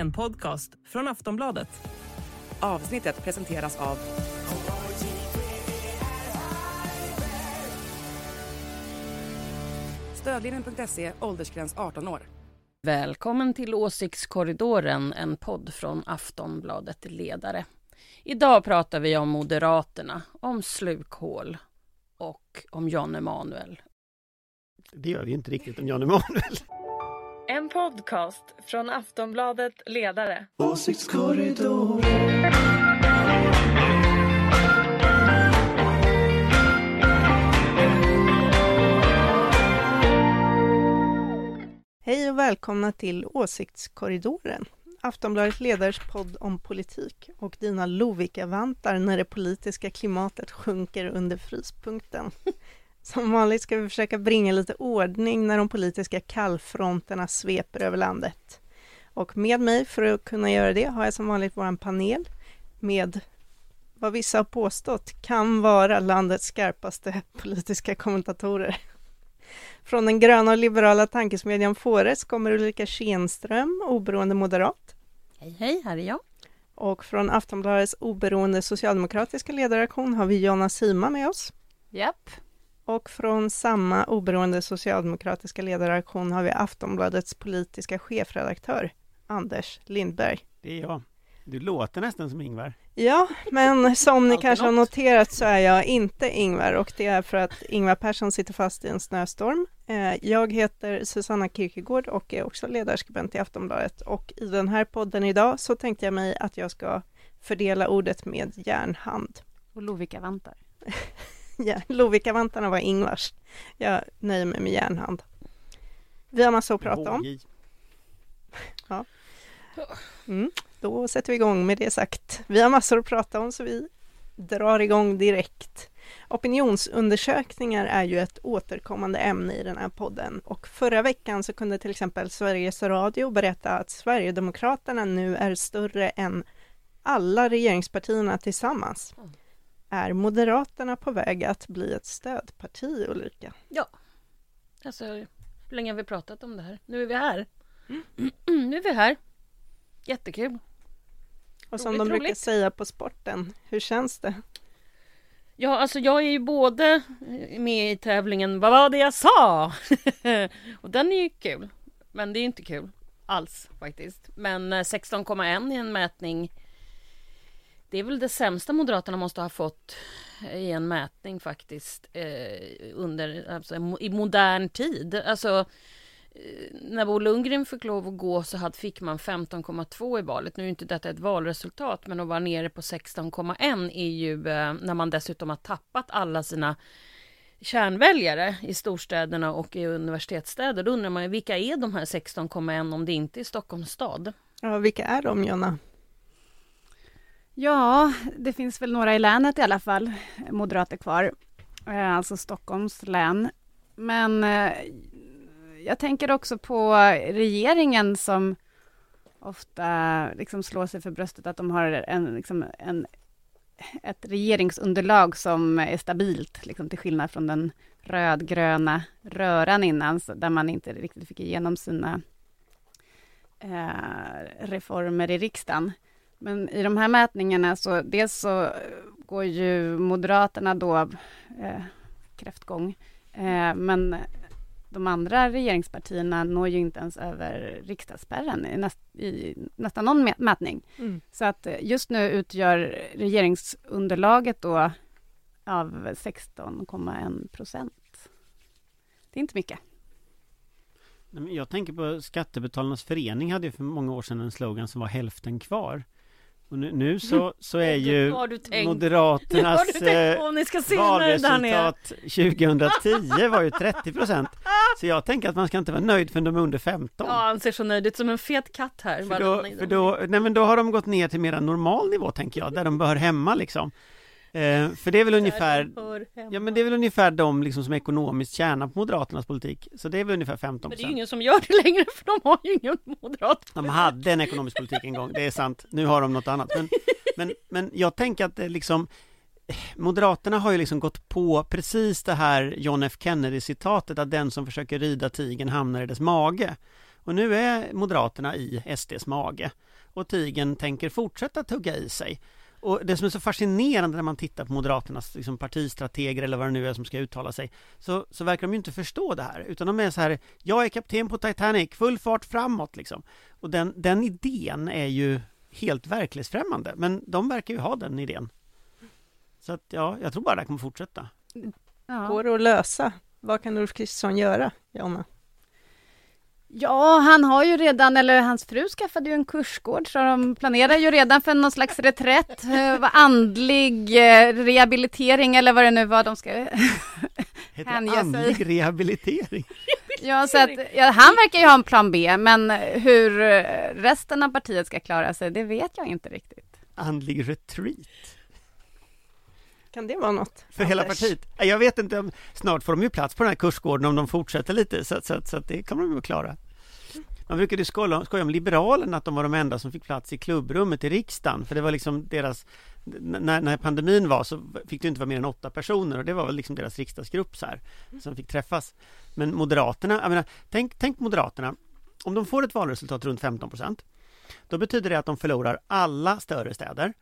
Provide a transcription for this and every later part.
en podcast från Aftonbladet. Avsnittet presenteras av Stödlinjen.se, åldersgräns 18 år. Välkommen till Åsiktskorridoren, en podd från Aftonbladet Ledare. Idag pratar vi om Moderaterna, om slukhål och om Jan Emanuel. Det gör vi inte riktigt om Jan Emanuel. En podcast från Aftonbladet Ledare. Hej och välkomna till Åsiktskorridoren, Aftonbladet Ledares podd om politik och dina Lovikkavantar när det politiska klimatet sjunker under fryspunkten. Som vanligt ska vi försöka bringa lite ordning när de politiska kallfronterna sveper över landet. Och med mig för att kunna göra det har jag som vanligt vår panel med vad vissa har påstått kan vara landets skarpaste politiska kommentatorer. Från den gröna och liberala tankesmedjan Fores kommer Ulrika Schenström, oberoende moderat. Hej, hej, här är jag. Och från Aftonbladets oberoende socialdemokratiska ledaraktion har vi Jonna Sima med oss. Japp. Och från samma oberoende socialdemokratiska ledaraktion har vi Aftonbladets politiska chefredaktör Anders Lindberg. Det är jag. Du låter nästan som Ingvar. Ja, men som ni kanske har noterat så är jag inte Ingvar och det är för att Ingvar Persson sitter fast i en snöstorm. Eh, Jag heter Susanna Kierkegaard och är också ledarskribent i Aftonbladet och i den här podden idag så tänkte jag mig att jag ska fördela ordet med järnhand. Och Lovikkavantar. Ja, Lovikkavantarna var Ingvars. Jag nöjer mig med järnhand. Vi har massor att prata om. HJ. Mm, då sätter vi igång med det sagt. Vi har massor att prata om så vi drar igång direkt. Opinionsundersökningar är ju ett återkommande ämne i den här podden och förra veckan så kunde till exempel Sveriges Radio berätta att Sverigedemokraterna nu är större än alla regeringspartierna tillsammans. Mm. Är Moderaterna på väg att bli ett stödparti, Ulrika? Ja. Alltså, hur länge har vi pratat om det här? Nu är vi här. nu är vi här. Jättekul. Och som Roligt, de brukar roligt. säga på sporten, hur känns det? Ja, alltså jag är ju både med i tävlingen Vad var det jag sa? och den är ju kul. Men det är inte kul alls faktiskt. Men eh, 16,1 i en mätning. Det är väl det sämsta Moderaterna måste ha fått i en mätning faktiskt. Eh, under, alltså, i modern tid. Alltså eh, när Bo Lundgren fick lov att gå så hade, fick man 15,2 i valet. Nu är inte detta ett valresultat, men att vara nere på 16,1 är ju eh, när man dessutom har tappat alla sina kärnväljare i storstäderna och i universitetsstäder. Då undrar man ju vilka är de här 16,1 om det inte är Stockholms stad? Ja, vilka är de, Jonna? Ja, det finns väl några i länet i alla fall, moderater kvar, eh, alltså Stockholms län. Men eh, jag tänker också på regeringen som ofta liksom slår sig för bröstet att de har en, liksom en, ett regeringsunderlag som är stabilt, liksom till skillnad från den rödgröna röran innan, där man inte riktigt fick igenom sina eh, reformer i riksdagen. Men i de här mätningarna så dels så eh, går ju Moderaterna då eh, kräftgång, eh, men de andra regeringspartierna når ju inte ens över riksdagsspärren i, näst, i nästan någon mä- mätning. Mm. Så att eh, just nu utgör regeringsunderlaget då av 16,1 procent. Det är inte mycket. Nej, men Jag tänker på Skattebetalarnas förening hade ju för många år sedan en slogan som var hälften kvar. Och nu, nu så, så är ju Moderaternas eh, valresultat 2010 var ju 30 procent. Så jag tänker att man ska inte vara nöjd förrän de är under 15. Ja, han ser så nöjd ut som en fet katt här. För då, för då, nej men då har de gått ner till mera normal nivå tänker jag, där de bör hemma liksom. Eh, för det är väl ungefär, ja men det är väl ungefär de liksom som ekonomiskt tjänar på Moderaternas politik. Så det är väl ungefär 15 Men det är ju ingen som gör det längre för de har ju ingen moderat. De hade en ekonomisk politik en gång, det är sant. Nu har de något annat. Men, men, men jag tänker att liksom Moderaterna har ju liksom gått på precis det här John F Kennedy citatet att den som försöker rida tigern hamnar i dess mage. Och nu är Moderaterna i SDs mage. Och tigen tänker fortsätta tugga i sig. Och det som är så fascinerande när man tittar på Moderaternas liksom, partistrateger eller vad det nu är som ska uttala sig så, så verkar de ju inte förstå det här utan de är så här Jag är kapten på Titanic, full fart framåt liksom. Och den, den idén är ju helt verklighetsfrämmande men de verkar ju ha den idén. Så att ja, jag tror bara det kommer fortsätta. Ja. Går det att lösa? Vad kan Ulf Kristersson göra, Jonna? Ja, han har ju redan, eller hans fru skaffade ju en kursgård, så de planerar ju redan för någon slags reträtt, eh, andlig eh, rehabilitering eller vad det nu var de ska Heter Hänge sig. andlig rehabilitering? Ja, så att, ja, han verkar ju ha en plan B, men hur eh, resten av partiet ska klara sig, det vet jag inte riktigt. Andlig retreat? Kan det vara något? För hela partiet? Ja, Jag vet inte, om, snart får de ju plats på den här kursgården om de fortsätter lite så, så, så det kommer de att klara. Man brukade skoja, skoja om Liberalerna att de var de enda som fick plats i klubbrummet i riksdagen för det var liksom deras när, när pandemin var så fick det inte vara mer än åtta personer och det var väl liksom deras riksdagsgrupp så här som fick träffas. Men Moderaterna, jag menar, tänk, tänk Moderaterna om de får ett valresultat runt 15 procent då betyder det att de förlorar alla större städer.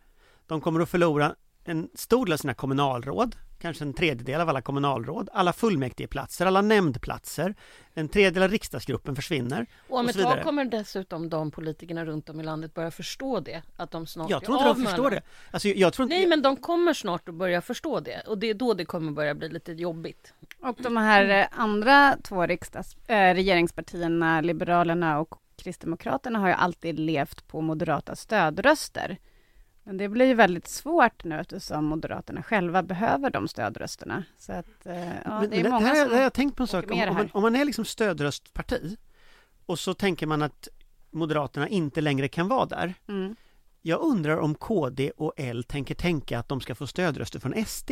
De kommer att förlora en stor del av sina kommunalråd, kanske en tredjedel av alla kommunalråd, alla fullmäktigeplatser, alla nämndplatser, en tredjedel av riksdagsgruppen försvinner. Och om ett tag kommer dessutom de politikerna runt om i landet börja förstå det. Att de snart Jag tror inte de förstår alla. det. Alltså, jag tror inte... Nej, men de kommer snart att börja förstå det. Och det är då det kommer börja bli lite jobbigt. Och de här eh, andra två riksdags, eh, regeringspartierna, Liberalerna och Kristdemokraterna har ju alltid levt på moderata stödröster. Men det blir ju väldigt svårt nu eftersom Moderaterna själva behöver de stödrösterna. Så att, eh, ja, Men det är många här, som... det här har jag tänkt på en sak. Om, om, man, om man är liksom stödröstparti och så tänker man att Moderaterna inte längre kan vara där. Mm. Jag undrar om KD och L tänker tänka att de ska få stödröster från SD.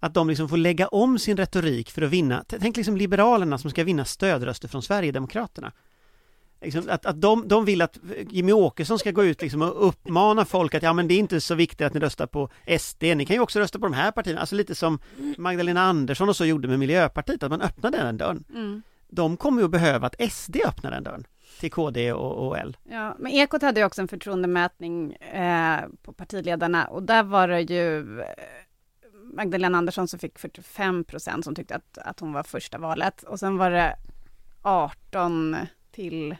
Att de liksom får lägga om sin retorik för att vinna. Tänk liksom Liberalerna som ska vinna stödröster från Sverigedemokraterna. Liksom att, att de, de vill att Jimmy Åkesson ska gå ut liksom och uppmana folk att ja men det är inte så viktigt att ni röstar på SD, ni kan ju också rösta på de här partierna. Alltså lite som Magdalena Andersson och så gjorde med Miljöpartiet, att man öppnade den dörren. Mm. De kommer ju att behöva att SD öppnar den dörren till KD och, och L. Ja, men Ekot hade ju också en förtroendemätning eh, på partiledarna och där var det ju eh, Magdalena Andersson som fick 45 procent som tyckte att, att hon var första valet och sen var det 18 till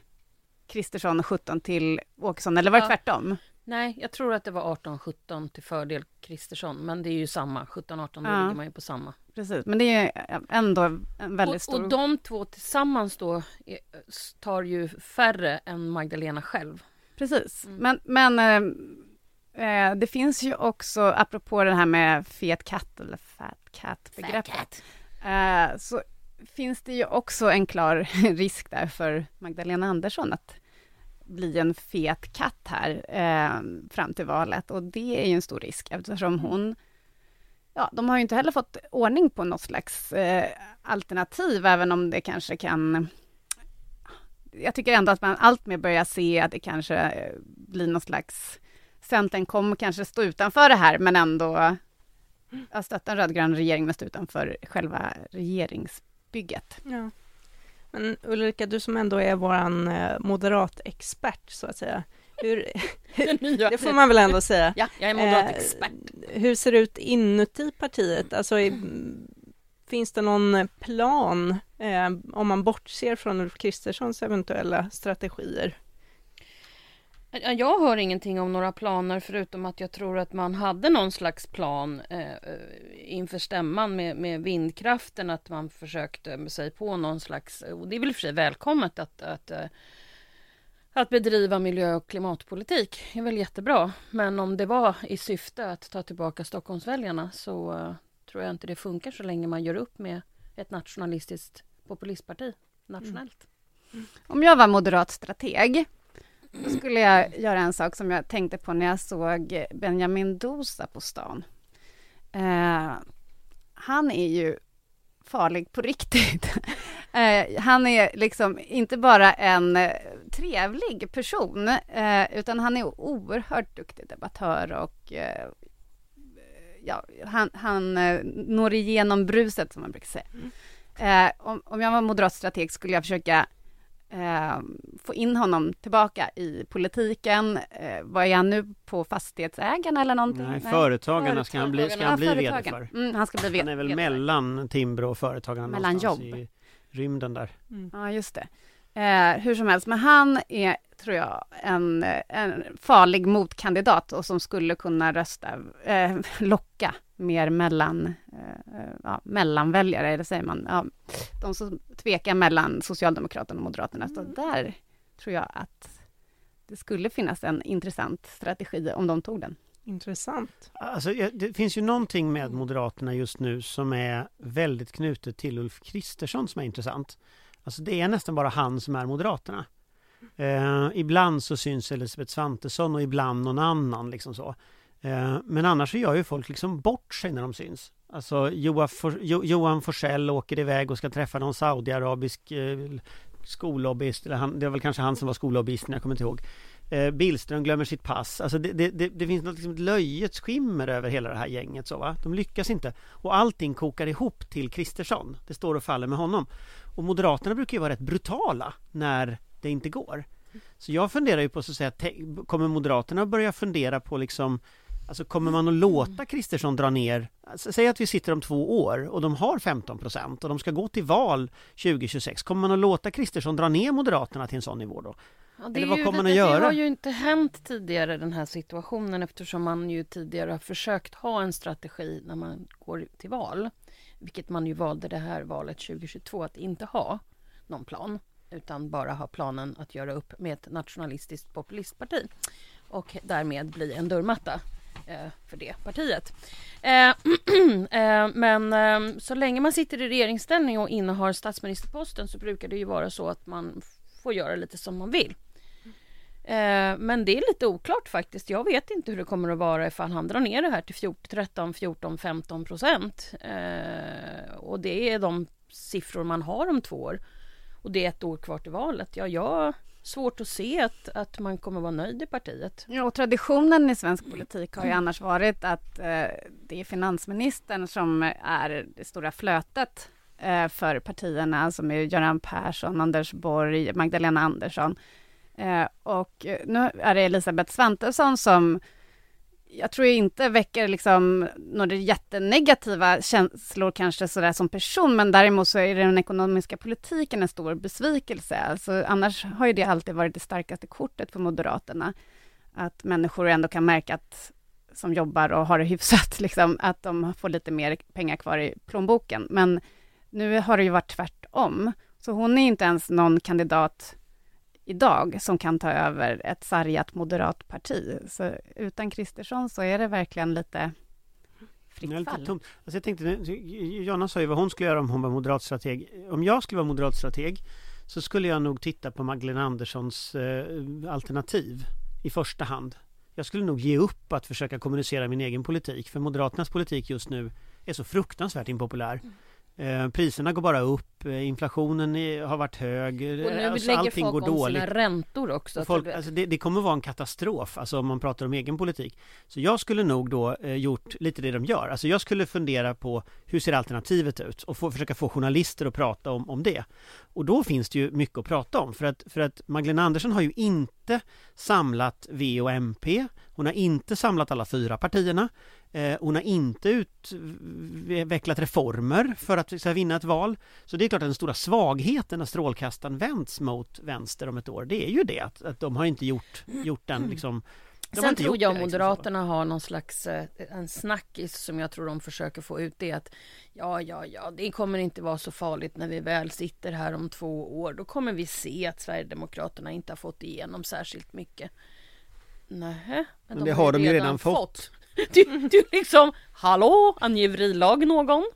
Kristersson och 17 till Åkesson, eller var det Ja. tvärtom? Nej, jag tror att det var 18-17 till fördel Kristersson. Men det är ju samma. 17-18, då Ja. ligger man ju på samma. Precis, men det är ändå en väldigt och, stor... och de två tillsammans då är, tar ju färre än Magdalena själv. Precis, Mm. men, men eh, eh, det finns ju också, apropå det här med fet katt eller fat cat-begreppet, eh, så finns det ju också en klar risk där för Magdalena Andersson att bli en fet katt här eh, fram till valet och det är ju en stor risk eftersom hon Ja, de har ju inte heller fått ordning på något slags eh, alternativ, även om det kanske kan jag tycker ändå att man alltmer börjar se att det kanske eh, blir något slags... Centern kommer kanske stå utanför det här, men ändå ja, stötta en rödgrön regering, men stå utanför själva regeringsbygget. Ja. Men Ulrika, du som ändå är våran eh, moderatexpert så att säga. Hur, det får man väl ändå säga. Ja, jag är moderat Eh, expert. Hur ser det ut inuti partiet? Alltså, i, finns det någon plan eh, om man bortser från Ulf Kristerssons eventuella strategier? Jag hör ingenting om några planer förutom att jag tror att man hade någon slags plan eh, inför stämman med, med vindkraften, att man försökte sig på någon slags, och det är väl i och för sig välkommet att, att, eh, att bedriva miljö och klimatpolitik, Det är väl jättebra. Men om det var i syfte att ta tillbaka Stockholmsväljarna så eh, tror jag inte det funkar så länge man gör upp med ett nationalistiskt populistparti nationellt. Mm. Mm. Om jag var moderat strateg, då skulle jag göra en sak som jag tänkte på när jag såg Benjamin Dosa på stan. Eh, han är ju farlig på riktigt. Eh, han är liksom inte bara en eh, trevlig person, eh, utan han är oerhört duktig debattör och eh, ja, han, han eh, når igenom bruset, som man brukar säga. Eh, om, om jag var moderat strateg skulle jag försöka eh, få in honom tillbaka i politiken. Eh, vad är han nu på Fastighetsägarna eller någonting? Nej, Företagarna ska han bli, ska han bli Ja, VD för. Mm, han ska bli VD. Han är väl mellan Timbro och Företagarna Mellan någonstans jobb. i rymden där. Ja, just det. Eh, hur som helst, men han är, tror jag, en, en farlig motkandidat och som skulle kunna rösta, eh, locka mer mellan, eh, ja, mellanväljare, eller säger man, ja, de som tvekar mellan Socialdemokraterna och Moderaterna. Så där tror jag att det skulle finnas en intressant strategi om de tog den. Intressant. Alltså, det finns ju någonting med Moderaterna just nu som är väldigt knutet till Ulf Kristersson som är intressant. Alltså det är nästan bara han som är Moderaterna. Eh, ibland så syns Elisabeth Svantesson och ibland någon annan liksom så. Eh, men annars så gör ju folk liksom bort sig när de syns. Alltså Johan, For, jo, Johan Forsell åker iväg och ska träffa någon saudiarabisk eh, skollobbyist, eller han, det var väl kanske han som var skollobbyist, jag kommer inte ihåg. Eh, Billström glömmer sitt pass. Alltså det, det, det, det finns något liksom ett löjets skimmer över hela det här gänget. Så va? De lyckas inte. Och allting kokar ihop till Kristersson. Det står och faller med honom. Och Moderaterna brukar ju vara rätt brutala när det inte går. Så jag funderar ju på så att säga, kommer Moderaterna börja fundera på liksom Alltså kommer man att låta Kristersson dra ner alltså, Säg att vi sitter om två år och de har 15 procent och de ska gå till val 2026 Kommer man att låta Kristersson dra ner Moderaterna till en sån nivå då? Ja, det, Eller vad ju kommer man lite- att göra? det har ju inte hänt tidigare den här situationen eftersom man ju tidigare har försökt ha en strategi när man går till val. Vilket man ju valde det här valet 2022 att inte ha någon plan utan bara ha planen att göra upp med ett nationalistiskt populistparti och därmed bli en dörrmatta Eh, för det partiet. Eh, eh, men eh, så länge man sitter i regeringsställning och innehar statsministerposten så brukar det ju vara så att man får göra lite som man vill. Eh, men det är lite oklart faktiskt. Jag vet inte hur det kommer att vara ifall han drar ner det här till 14, 13, 14, 15 procent. Eh, och det är de siffror man har om två år. Och det är ett år kvar till valet. Ja, jag svårt att se att, att man kommer vara nöjd i partiet. Ja, och traditionen i svensk politik har ju annars varit att eh, det är finansministern som är det stora flötet eh, för partierna, som är Göran Persson, Anders Borg, Magdalena Andersson. Eh, och eh, nu är det Elisabeth Svantesson som jag tror inte väcker liksom några jättenegativa känslor kanske sådär som person, men däremot så är den ekonomiska politiken en stor besvikelse. Alltså, annars har ju det alltid varit det starkaste kortet för Moderaterna. Att människor ändå kan märka att, som jobbar och har det hyfsat, liksom, att de får lite mer pengar kvar i plånboken. Men nu har det ju varit tvärtom. Så hon är inte ens någon kandidat idag som kan ta över ett sargat moderat parti. Så utan Kristersson så är det verkligen lite fritt är lite fall. tomt. Alltså jag tänkte, Jonna sa ju vad hon skulle göra om hon var moderatstrateg. Om jag skulle vara moderatstrateg så skulle jag nog titta på Magdalena Anderssons eh, alternativ i första hand. Jag skulle nog ge upp att försöka kommunicera min egen politik för Moderaternas politik just nu är så fruktansvärt impopulär. Eh, priserna går bara upp, eh, inflationen har varit hög, Och nu eh, alltså allting går folk om dåligt. sina räntor också. Folk, alltså det, det kommer vara en katastrof, alltså om man pratar om egen politik. Så jag skulle nog då eh, gjort lite det de gör. Alltså jag skulle fundera på hur ser alternativet ut och få, försöka få journalister att prata om, om det. Och då finns det ju mycket att prata om för att, för att Magdalena Andersson har ju inte samlat V och MP. Hon har inte samlat alla fyra partierna. Eh, hon har inte utvecklat reformer för att vi ska vinna ett val. Så det är klart att den stora svagheten när strålkastaren vänds mot vänster om ett år, det är ju det att, att de har inte gjort, gjort den liksom de Sen tror jag det, liksom. Moderaterna har någon slags eh, en snackis som jag tror de försöker få ut det att ja, ja, ja, det kommer inte vara så farligt när vi väl sitter här om två år. Då kommer vi se att Sverigedemokraterna inte har fått igenom särskilt mycket. Nej, Men det har de ju redan fått. Du, du liksom, hallå, angiverilag någon?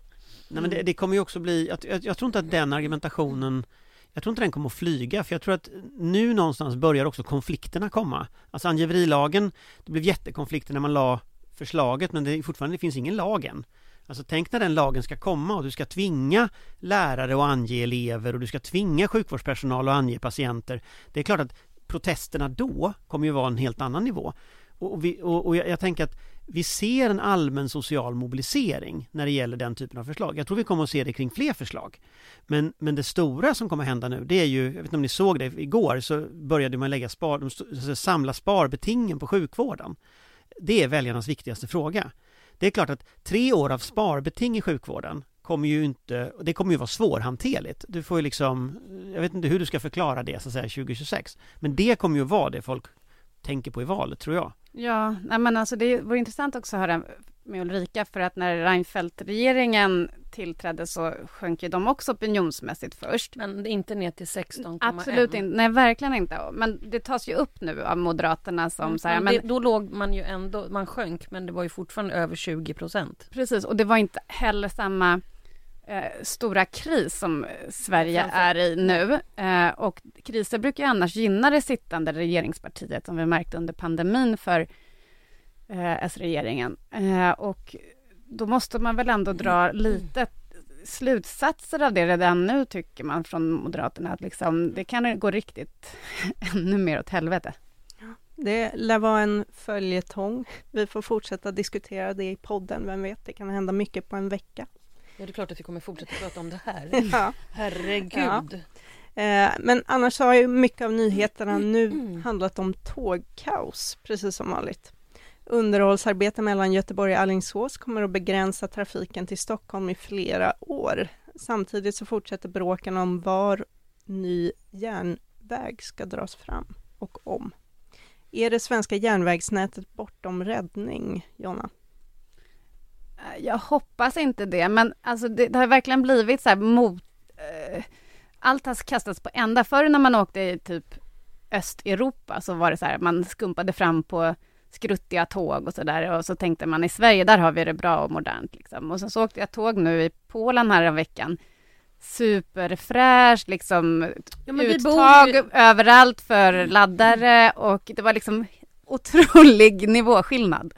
Nej men det, det kommer ju också bli, jag, jag, jag tror inte att den argumentationen jag tror inte den kommer att flyga, för jag tror att nu någonstans börjar också konflikterna komma. Alltså angiverilagen, det blev jättekonflikter när man la förslaget, men det fortfarande det finns ingen lag än. Alltså tänk när den lagen ska komma och du ska tvinga lärare att ange elever och du ska tvinga sjukvårdspersonal att ange patienter. Det är klart att protesterna då kommer ju vara en helt annan nivå. Och, vi, och, och jag, jag tänker att vi ser en allmän social mobilisering när det gäller den typen av förslag. Jag tror vi kommer att se det kring fler förslag. Men, men det stora som kommer att hända nu, det är ju, jag vet inte om ni såg det, igår så började man lägga spar, de alltså samla sparbetingen på sjukvården. Det är väljarnas viktigaste fråga. Det är klart att tre år av sparbeting i sjukvården kommer ju inte, det kommer ju vara svårhanterligt. Du får ju liksom, jag vet inte hur du ska förklara det så att säga 2026. Men det kommer ju vara det folk tänker på i valet, tror jag. Ja, nej men alltså det vore intressant också att höra med Ulrika, för att när Reinfeldt-regeringen tillträdde så sjönk ju de också opinionsmässigt först. Men inte ner till 16,1. Absolut inte, nej verkligen inte. Men det tas ju upp nu av Moderaterna som mm, så här, men, det, Då låg man ju ändå, man sjönk, men det var ju fortfarande över 20 procent. Precis, och det var inte heller samma stora kris som Sverige är i nu. Eh, och kriser brukar ju annars gynna det sittande regeringspartiet, som vi märkte under pandemin för eh, S-regeringen. Eh, och då måste man väl ändå dra lite slutsatser av det redan nu, tycker man från Moderaterna, att liksom, det kan gå riktigt ännu mer åt helvete. Det lär vara en följetong. Vi får fortsätta diskutera det i podden, vem vet, det kan hända mycket på en vecka. Ja, det är klart att vi kommer fortsätta prata om det här. Ja. Herregud. Ja. Eh, men annars har ju mycket av nyheterna nu handlat om tågkaos, precis som vanligt. Underhållsarbete mellan Göteborg och Alingsås kommer att begränsa trafiken till Stockholm i flera år. Samtidigt så fortsätter bråken om var ny järnväg ska dras fram och om. Är det svenska järnvägsnätet bortom räddning, Jonna? Jag hoppas inte det, men alltså det, det har verkligen blivit så här mot... Eh, allt har kastats på ända. Förr när man åkte i typ Östeuropa så var det så här, man skumpade fram på skruttiga tåg och så där och så tänkte man i Sverige, där har vi det bra och modernt liksom. Och sen så åkte jag tåg nu i Polen här en veckan. Superfräscht, liksom Ja, uttag ju- överallt för laddare och det var liksom otrolig nivåskillnad.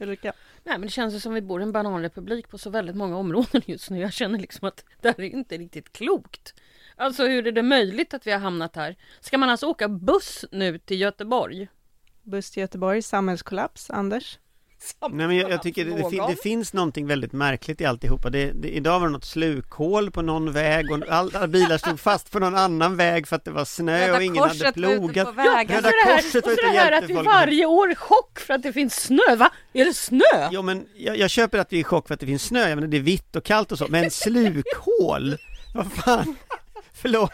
Ulrika? Nej, men det känns ju som vi bor i en bananrepublik på så väldigt många områden just nu. Jag känner liksom att det här är inte riktigt klokt. Alltså hur är det möjligt att vi har hamnat här? Ska man alltså åka buss nu till Göteborg? Buss till Göteborg, samhällskollaps, Anders? Nej, men jag, jag tycker det, det, fin, det finns någonting väldigt märkligt i alltihopa. Det, det, idag var det något slukhål på någon väg och alla bilar stod fast på någon annan väg för att det var snö Röda och ingen hade ute plogat. vägen. Röda så Korset var och så ute och det här hjälpte att vi folk. varje år är chock för att det finns snö. Va? Är det snö? Jo men jag, jag köper att vi är i chock för att det finns snö, jag menar det är vitt och kallt och så, men slukhål? Vad fan? Förlåt,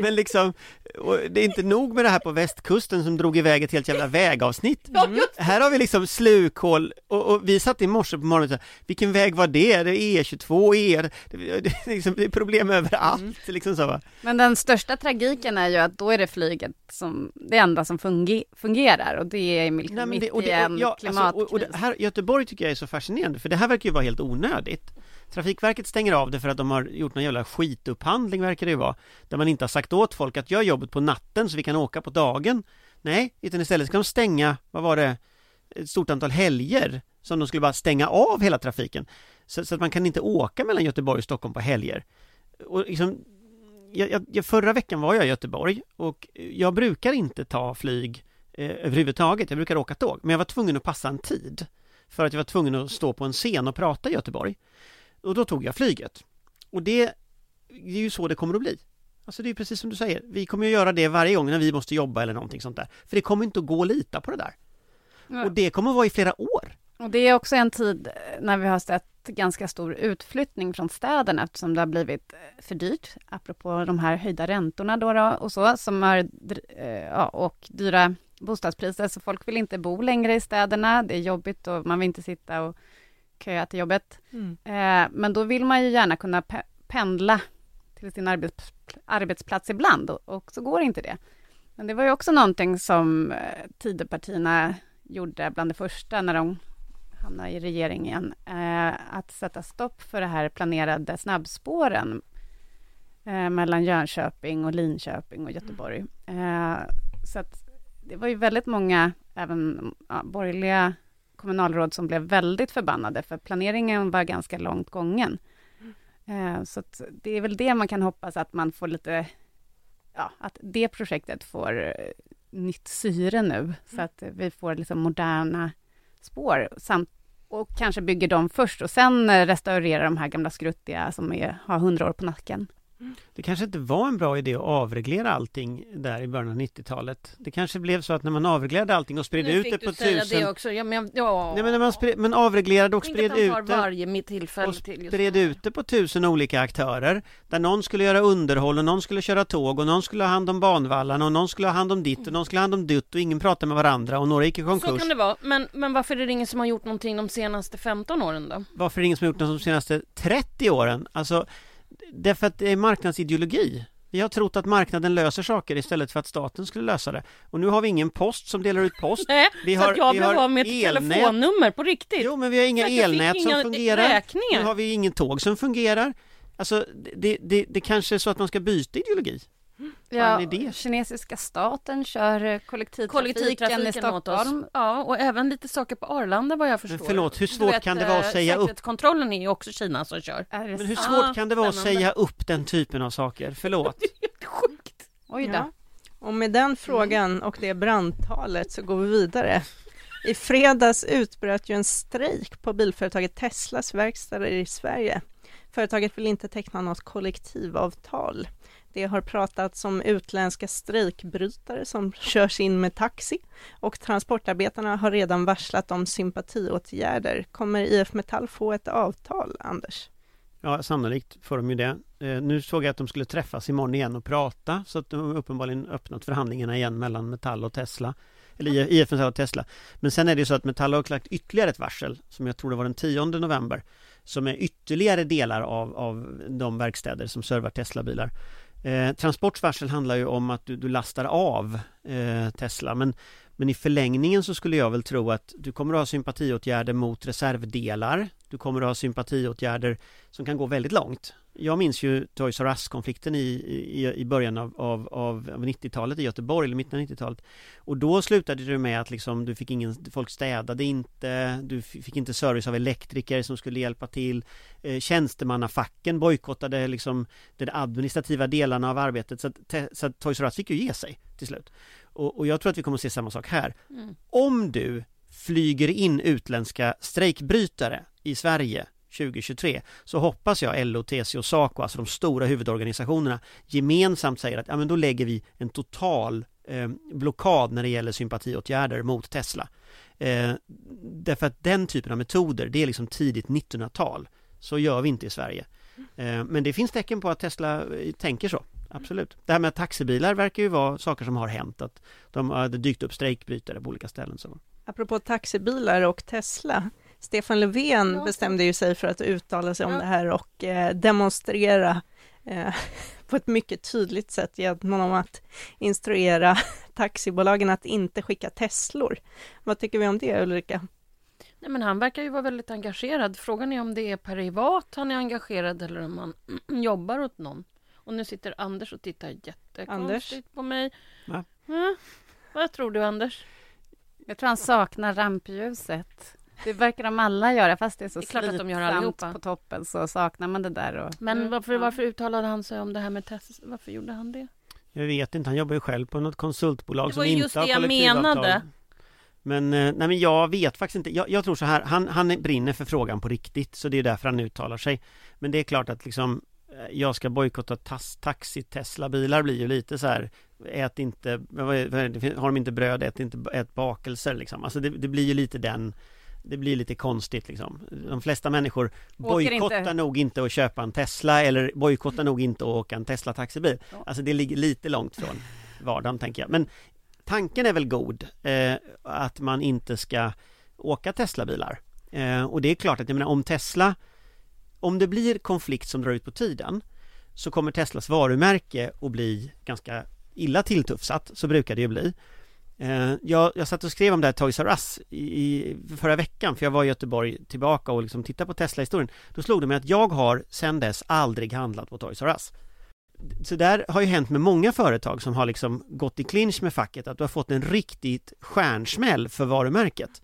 men liksom, och det är inte nog med det här på västkusten som drog iväg ett helt jävla vägavsnitt. Här har vi liksom slukhål och, och vi satt i morse på morgonen och sa, vilken väg var det? Det är E22, E... Det, liksom, det är problem överallt, liksom så va? Men den största tragiken är ju att då är det flyget som det enda som funge- fungerar och det är mitt, Nej, mitt det, och i en och, ja, alltså, klimatkris. och, och det här, Göteborg tycker jag är så fascinerande, för det här verkar ju vara helt onödigt. Trafikverket stänger av det för att de har gjort någon jävla skitupphandling verkar det ju vara. Där man inte har sagt åt folk att gör jobbet på natten så vi kan åka på dagen. Nej, utan istället ska de stänga, vad var det, ett stort antal helger som de skulle bara stänga av hela trafiken. Så, så att man kan inte åka mellan Göteborg och Stockholm på helger. Och liksom, jag, jag, förra veckan var jag i Göteborg och jag brukar inte ta flyg eh, överhuvudtaget. Jag brukar åka tåg, men jag var tvungen att passa en tid för att jag var tvungen att stå på en scen och prata i Göteborg. Och då tog jag flyget. Och det, det är ju så det kommer att bli. Alltså det är precis som du säger, vi kommer att göra det varje gång när vi måste jobba eller någonting sånt där. För det kommer inte att gå att lita på det där. Ja. Och det kommer att vara i flera år. Och det är också en tid eh, när vi har sett ganska stor utflyttning från städerna eftersom det har blivit eh, för dyrt, apropå de här höjda räntorna då, då och så, som har, eh, ja, och dyra bostadspriser, så folk vill inte bo längre i städerna, det är jobbigt och man vill inte sitta och köa till jobbet. Eh, men då vill man ju gärna kunna pe- pendla till sin arbets- arbetsplats ibland och, och så går inte det. Men det var ju också någonting som eh, Tidöpartierna gjorde bland det första när de hamnade i regeringen, eh, att sätta stopp för det här planerade snabbspåren eh, mellan Jönköping och Linköping och Göteborg. Eh, så att det var ju väldigt många, även ja, borgerliga kommunalråd som blev väldigt förbannade, för planeringen var ganska långt gången. Mm. så att det är väl det man kan hoppas att man får lite, ja, att det projektet får eh, nytt syre nu, så att vi får liksom moderna spår samt, och kanske bygger dem först och sen eh, restaurerar de här gamla skruttiga som är, har hundra år på nacken. Det kanske inte var en bra idé att avreglera allting där i början av 90-talet. Det kanske blev så att när man avreglerade allting och spred Nu ut fick det du på säga tusen... det också. Ja, men, ja. Nej men när man spred, men avreglerade och spred ut det och spred ut det på tusen olika aktörer Där någon skulle göra underhåll och någon skulle köra tåg och någon skulle ha hand om banvallarna och någon skulle ha hand om ditt och någon skulle ha hand om dutt och ingen pratade med varandra och några gick i Så konkurs kan det vara, men, men varför är det ingen som har gjort någonting de senaste 15 åren då? Varför är det ingen som har gjort något de senaste 30 åren? Alltså Därför att det är marknadsideologi Vi har trott att marknaden löser saker istället för att staten skulle lösa det Och nu har vi ingen post som delar ut post Nej, Vi så har- att jag blev av med ett elnät. telefonnummer på riktigt. Jo men vi har inga elnät som fungerar räkningar. Nu har vi ingen tåg som fungerar Alltså det, det, det kanske är så att man ska byta ideologi Ja, kinesiska staten kör eh, kollektivtrafiken, Kollektivtrafiken i. Stockholm. Ja, och även lite saker på Arlanda vad jag förstår. förlåt, hur svårt vet, kan det vara att eh, säga upp? Säkerhetskontrollen är ju också Kina som kör. Är det Men hur svårt Ah, kan det vara att säga upp den typen av saker? Förlåt Sjukt. Oj då. Ja. Och med den frågan och det brandtalet så går vi vidare. I fredags utbröt ju en strejk på bilföretaget Teslas verkstäder i Sverige. Företaget vill inte teckna något kollektivavtal. Det har pratats om utländska strejkbrytare som körs in med taxi och transportarbetarna har redan varslat om sympatiåtgärder. Kommer IF Metall få ett avtal, Anders? Ja, sannolikt får de ju det. Eh, nu såg jag att de skulle träffas imorgon igen och prata så att de har uppenbarligen öppnat förhandlingarna igen mellan Metall och Tesla. Eller IF Metall och Tesla. Men sen är det ju så att Metall har lagt ytterligare ett varsel som jag tror det var den 10 november som är ytterligare delar av, av de verkstäder som servar Tesla-bilar. Eh, Transports varsel handlar ju om att du, du lastar av eh, Tesla men, men i förlängningen så skulle jag väl tro att du kommer att ha sympatiåtgärder mot reservdelar. Du kommer att ha sympatiåtgärder som kan gå väldigt långt. Jag minns ju Toys R Us-konflikten i, i, i början av, av, av 90-talet i Göteborg, eller mitten av 90-talet. Och då slutade det med att liksom, du fick ingen, folk städade inte, du fick inte service av elektriker som skulle hjälpa till. Eh, tjänstemannafacken bojkottade liksom de administrativa delarna av arbetet så att, så att Toys R Us fick ju ge sig till slut. Och, och jag tror att vi kommer att se samma sak här. Mm. Om du flyger in utländska strejkbrytare i Sverige 2023 så hoppas jag LO, TCO och SACO, alltså de stora huvudorganisationerna gemensamt säger att ja, men då lägger vi en total eh, blockad när det gäller sympatiåtgärder mot Tesla. Eh, därför att den typen av metoder, det är liksom tidigt 1900-tal. Så gör vi inte i Sverige. Eh, men det finns tecken på att Tesla eh, tänker så. Absolut. Det här med taxibilar verkar ju vara saker som har hänt. Att de hade dykt upp strejkbrytare på olika ställen. Så. Apropå taxibilar och Tesla. Stefan Löfven Ja. bestämde ju sig för att uttala sig om Ja. det här och eh, demonstrera eh, på ett mycket tydligt sätt genom att instruera taxibolagen att inte skicka Teslor. Vad tycker vi om det Ulrika? Nej, men han verkar ju vara väldigt engagerad. Frågan är om det är privat han är engagerad eller om han jobbar åt någon. Och nu sitter Anders och tittar jättekonstigt Anders? på mig. Va? Ja. Vad tror du Anders? Jag tror han saknar rampljuset. Det verkar de alla göra, fast det är så Det är klart att de gör allihopa. på toppen så saknar man det där. Och, Men Mm, varför, varför uttalade han sig om det här med Tesla? Varför gjorde han det? Jag vet inte, han jobbar ju själv på något konsultbolag Det som var ju inte just har det jag menade. Men, eh, nej men jag vet faktiskt inte. Jag, jag tror så här, han, han brinner för frågan på riktigt, så det är därför han uttalar sig. Men det är klart att liksom eh, jag ska bojkotta taxi Tesla-bilar blir ju lite så här Ät inte, det? har de inte bröd, ät inte ät bakelser liksom. Alltså det, det blir ju lite den det blir lite konstigt liksom. De flesta människor bojkottar nog inte att köpa en Tesla eller bojkottar nog inte att åka en Tesla taxibil. Ja. Alltså det ligger lite långt från vardagen tänker jag. Men tanken är väl god eh, att man inte ska åka Teslabilar. Eh, och det är klart att jag menar om Tesla om det blir konflikt som drar ut på tiden så kommer Teslas varumärke att bli ganska illa tilltufsat, så brukar det ju bli. Eh, jag, jag satt och skrev om det här Toys R Us i, i förra veckan för jag var i Göteborg tillbaka och liksom tittade på Tesla-historien. Då slog det mig att jag har sedan dess aldrig handlat på Toys R Us. Så där har ju hänt med många företag som har liksom gått i clinch med facket att du har fått en riktigt stjärnsmäll för varumärket.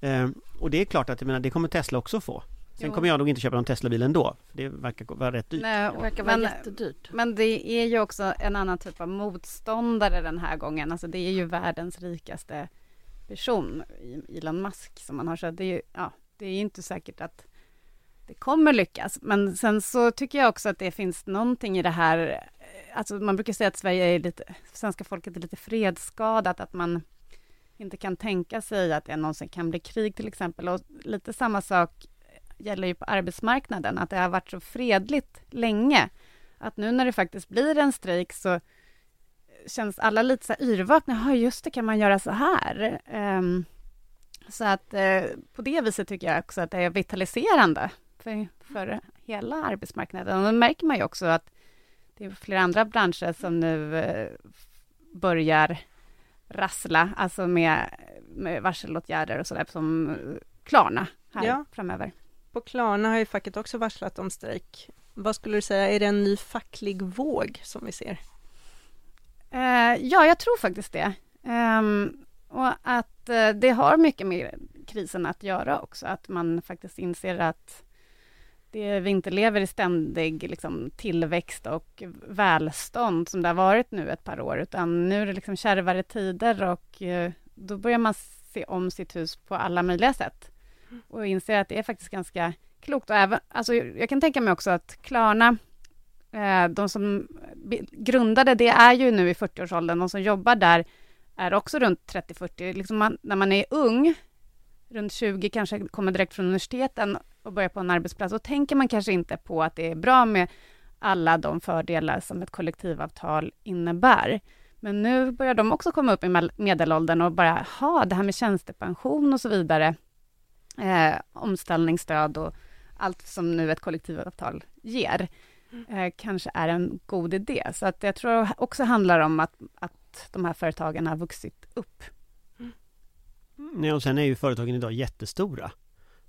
Eh, och det är klart att jag menar, det kommer Tesla också få. Sen Jo. kommer jag nog inte köpa någon Tesla-bil ändå. för Det verkar vara rätt dyrt. Nej, Det verkar vara men, jättedyrt. men det är ju också en annan typ av motståndare den här gången. Alltså det är ju världens rikaste person, i- Elon Musk, som man har. Så det är ju, ja, det är inte säkert att det kommer lyckas. Men sen så tycker jag också att det finns någonting i det här, eh, alltså man brukar säga att Sverige är lite, svenska folket är lite fredsskadat, att man inte kan tänka sig att det någonsin kan bli krig till exempel. Och lite samma sak gäller ju på arbetsmarknaden, att det har varit så fredligt länge. Att nu när det faktiskt blir en strejk så känns alla lite så här yrvakna. Ja, just det, kan man göra så här? Ehm, så att eh, på det viset tycker jag också att det är vitaliserande för, för hela arbetsmarknaden. Och då märker man ju också att det är flera andra branscher som nu eh, börjar rassla, alltså med, med varselåtgärder och sådär, som Klarna här Ja. framöver. På Klarna har ju facket också varslat om strejk. Vad skulle du säga, är det en ny facklig våg som vi ser? Eh, ja, jag tror faktiskt det. Ehm, och att eh, det har mycket med krisen att göra också, att man faktiskt inser att det, vi inte lever i ständig liksom, tillväxt och välstånd som det har varit nu ett par år, utan nu är det liksom kärvare tider och eh, då börjar man se om sitt hus på alla möjliga sätt och inser att det är faktiskt ganska klokt. Och även, alltså, jag kan tänka mig också att Klarna Eh, de som grundade det är ju nu i 40-årsåldern. De som jobbar där är också runt 30-40. Liksom man, när man är ung, runt 20, kanske kommer direkt från universiteten och börjar på en arbetsplats, då tänker man kanske inte på att det är bra med alla de fördelar som ett kollektivavtal innebär. Men nu börjar de också komma upp i medelåldern och bara, ha det här med tjänstepension och så vidare, eh, omställningsstöd och allt som nu ett kollektivavtal ger eh, kanske är en god idé. Så att jag tror också handlar om att, att de här företagen har vuxit upp. Nej, och sen är ju företagen idag jättestora.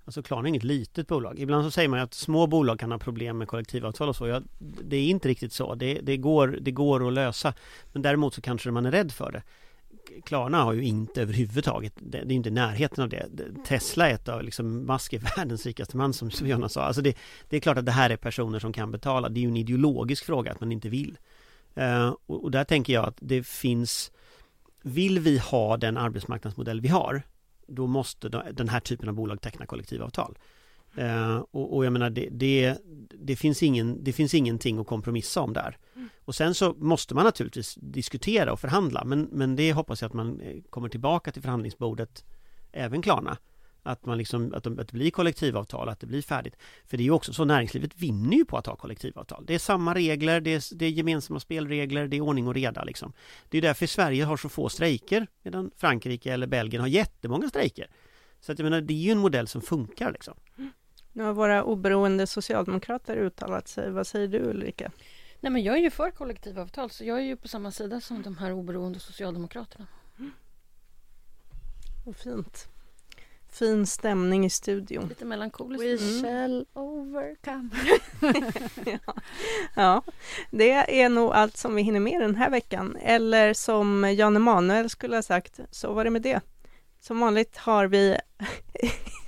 Alltså Klarna är inget litet bolag. Ibland så säger man att små bolag kan ha problem med kollektivavtal och så. Ja, det är inte riktigt så. Det, det, går, det går att lösa. Men däremot så kanske man är rädd för det. Klarna har ju inte överhuvudtaget, det, det är inte i närheten av det. Tesla är ett av, liksom, Musk är världens rikaste man som som Jonna sa. Alltså det, det är klart att det här är personer som kan betala. Det är ju en ideologisk fråga att man inte vill. Eh, och, och där tänker jag att det finns Vill vi ha den arbetsmarknadsmodell vi har då måste de- den här typen av bolag teckna kollektivavtal. Eh, och, och jag menar det, det, det, finns ingen, det finns ingenting att kompromissa om där. Och sen så måste man naturligtvis diskutera och förhandla men, men det hoppas jag att man eh, kommer tillbaka till förhandlingsbordet även Klarna. Att, man liksom, att, de, att det blir kollektivavtal, att det blir färdigt. För det är ju också så, näringslivet vinner ju på att ha kollektivavtal. Det är samma regler, det är, det är gemensamma spelregler, det är ordning och reda liksom. Det är därför Sverige har så få strejker medan Frankrike eller Belgien har jättemånga strejker. Så att jag menar, det är ju en modell som funkar liksom. Nu har våra oberoende socialdemokrater uttalat sig. Vad säger du Ulrika? Nej, men jag är ju för kollektivavtal, så jag är ju på samma sida som de här oberoende socialdemokraterna. Vad fint. Fin stämning i studion. Lite melankoliskt. We Mm. shall overcome. Ja, det är nog allt som vi hinner med den här veckan. Eller som Jan Emanuel skulle ha sagt, så var det med det. Som vanligt har vi...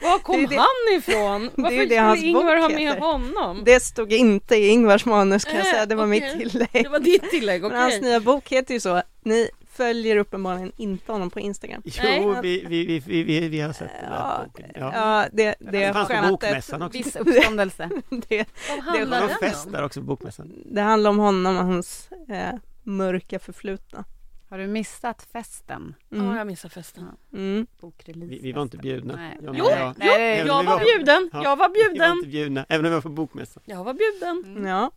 Var kom Det det- han ifrån? det är Varför det skulle hans Ingvar ha med heter. honom? Det stod inte i Ingvars manus kan jag Äh, säga, det var mitt okej. tillägg. Det var ditt tillägg, Men okej. hans nya bok heter ju så. Ni följer uppenbarligen inte honom på Instagram. Nej. Jo, vi, vi, vi, vi, vi, vi har sett den där Ja, boken. ja. Ja. det, Det det fanns på bokmässan också. Viss uppståndelse. det, Vad Det handlar var den en fest om? där också på bokmässan. det handlar om honom och hans eh, mörka förflutna. Har du missat festen? Mm. Ja, jag missar festen. Mm. Vi, vi var inte bjudna. Nej. Jag, Jo, jag, Nej, Jag var var- bjuden, Ja. jag var vi var bjuden. inte bjudna, även om vi var på bokmässan. Jag var bjuden. Mm. Ja,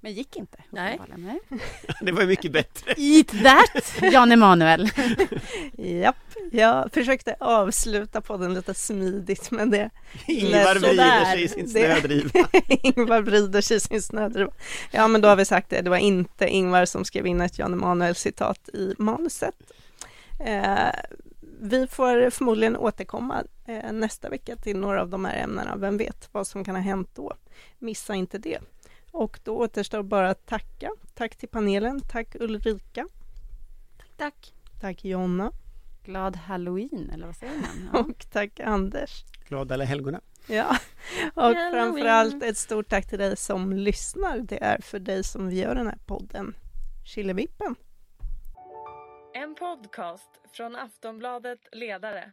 Men gick inte. Nej. Nej. Det var ju mycket bättre. Eat that, Jan Emanuel. japp. Jag försökte avsluta podden lite smidigt men det Ingvar vrider sig i sin snödriva. Ingvar vrider sig i sin snödriva. Ja men då har vi sagt det, det var inte Ingvar som skrev in ett Jan Emanuel citat i manuset. Eh, vi får förmodligen återkomma eh, nästa vecka till några av de här ämnena. Vem vet vad som kan ha hänt då? Missa inte det. Och då återstår bara att tacka. Tack till panelen. Tack Ulrika. Tack. Tack Jonna. Glad halloween, eller vad säger man? Ja. Och tack Anders. Glada alla helgona. Ja, och Halloween. framförallt ett stort tack till dig som lyssnar. Det är för dig som vi gör den här podden. Chillevippen. En podcast från Aftonbladet Ledare.